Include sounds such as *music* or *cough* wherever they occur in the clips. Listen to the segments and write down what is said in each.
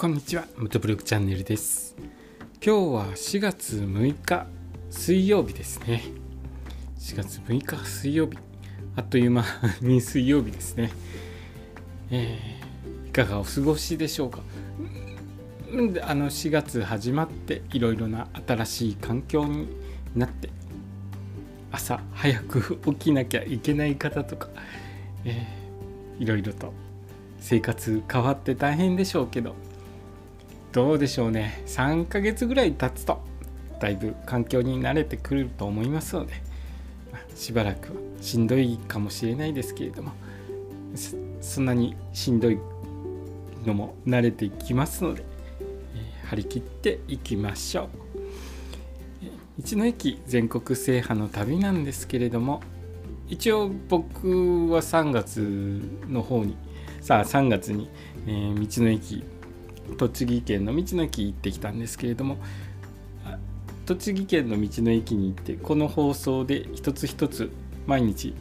こんにちは。ムトブログチャンネルです。今日は4月6日水曜日ですね。4月6日水曜日。あっという間に水曜日ですね、えー、いかがお過ごしでしょうか？あの4月始まっていろいろな新しい環境になって朝早く起きなきゃいけない方とか、えー、いろいろと生活変わって大変でしょうけどどうでしょうね。3ヶ月ぐらい経つとだいぶ環境に慣れてくると思いますので、ま、しばらくはしんどいかもしれないですけれどもそんなにしんどいのも慣れていきますので、えー、張り切っていきましょう。道の駅全国制覇の旅なんですけれども一応僕は3月の方にさあ3月に、えー、道の駅栃木県の道の駅行ってきたんですけれども栃木県の道の駅に行ってこの放送で一つ一つ毎日、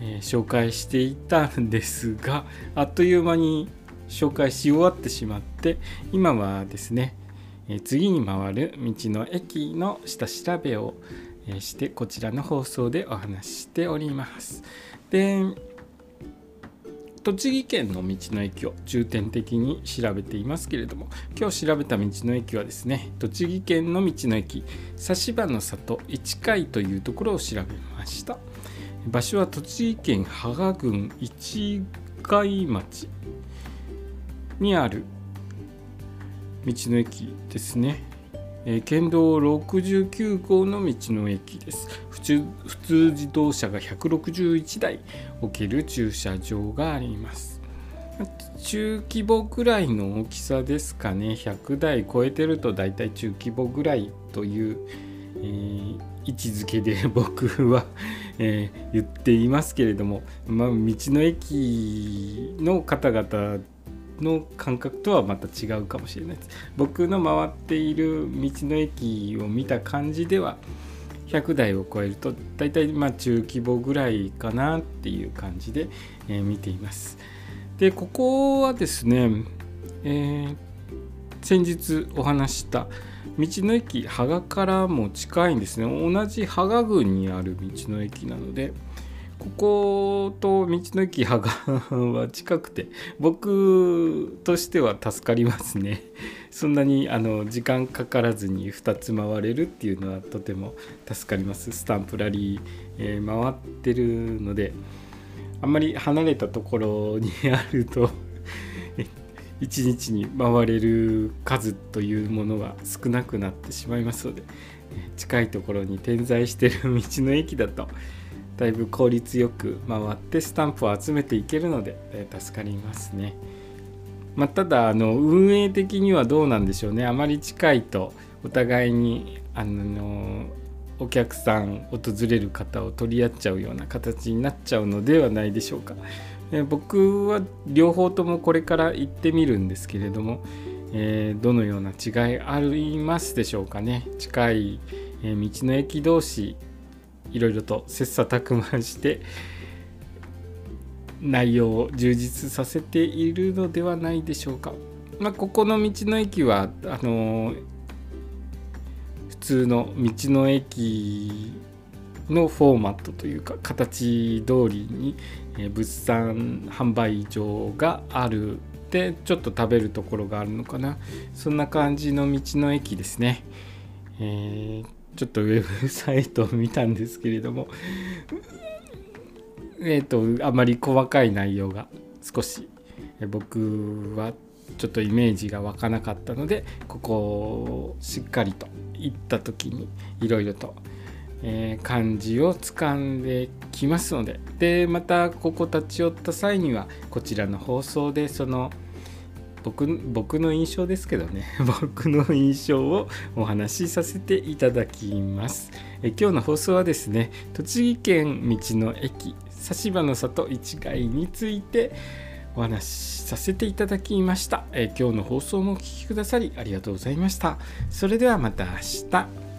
えー、紹介していたんですがあっという間に紹介し終わってしまって今はですね、えー、次に回る道の駅の下調べをしてこちらの放送でお話ししております。で栃木県の道の駅を重点的に調べていますけれども今日調べた道の駅はですね栃木県の道の駅指場の里市海というところを調べました。場所は栃木県芳賀郡市貝町にある道の駅ですね。えー、県道69号の道の駅です。普通普通自動車が161台置ける駐車場があります。中規模ぐらいの大きさですかね。100台超えてるとだいたい中規模ぐらいという、えー、位置づけで僕は、えー、言っていますけれども、まあ、道の駅の方々の感覚とはまた違うかもしれないです。僕の回っている道の駅を見た感じでは100台を超えると大体まあ中規模ぐらいかなっていう感じで、え、見ています。でここはですね、えー、先日お話した道の駅芳賀からも近いんですね。同じ芳賀郡にある道の駅なのでここと道の駅芳賀は近くて僕としては助かりますね。そんなにあの時間かからずに2つ回れるっていうのはとても助かります。スタンプラリー、えー、回ってるのであんまり離れたところにあると *laughs* 1日に回れる数というものが少なくなってしまいますので近いところに点在してる道の駅だとだいぶ効率よく回ってスタンプを集めていけるので、え助かりますね。まあ、ただあの運営的にはどうなんでしょうねあまり近いとお互いにあのお客さん訪れる方を取り合っちゃうような形になっちゃうのではないでしょうか。え僕は両方ともこれから行ってみるんですけれども、えー、どのような違いありますでしょうかね近い、え道の駅同士いろいろと切磋琢磨して内容を充実させているのではないでしょうか。まあ、ここの道の駅はあの普通の道の駅のフォーマットというか形通りに物産販売場があるでちょっと食べるところがあるのかなそんな感じの道の駅ですね。えーちょっとウェブサイトを見たんですけれども。えっ、とあまり細かい内容が少し僕はちょっとイメージが湧かなかったのでここをしっかりと行った時にいろいろと、えー、漢字をつかんできますので。でまたここ立ち寄った際にはこちらの放送でその僕僕の印象ですけどね。*laughs* 僕の印象をお話しさせていただきます。え今日の放送はですね栃木県道の駅指場の里一街についてお話しさせていただきました。え今日の放送もお聴きくださりありがとうございました。それではまた明日。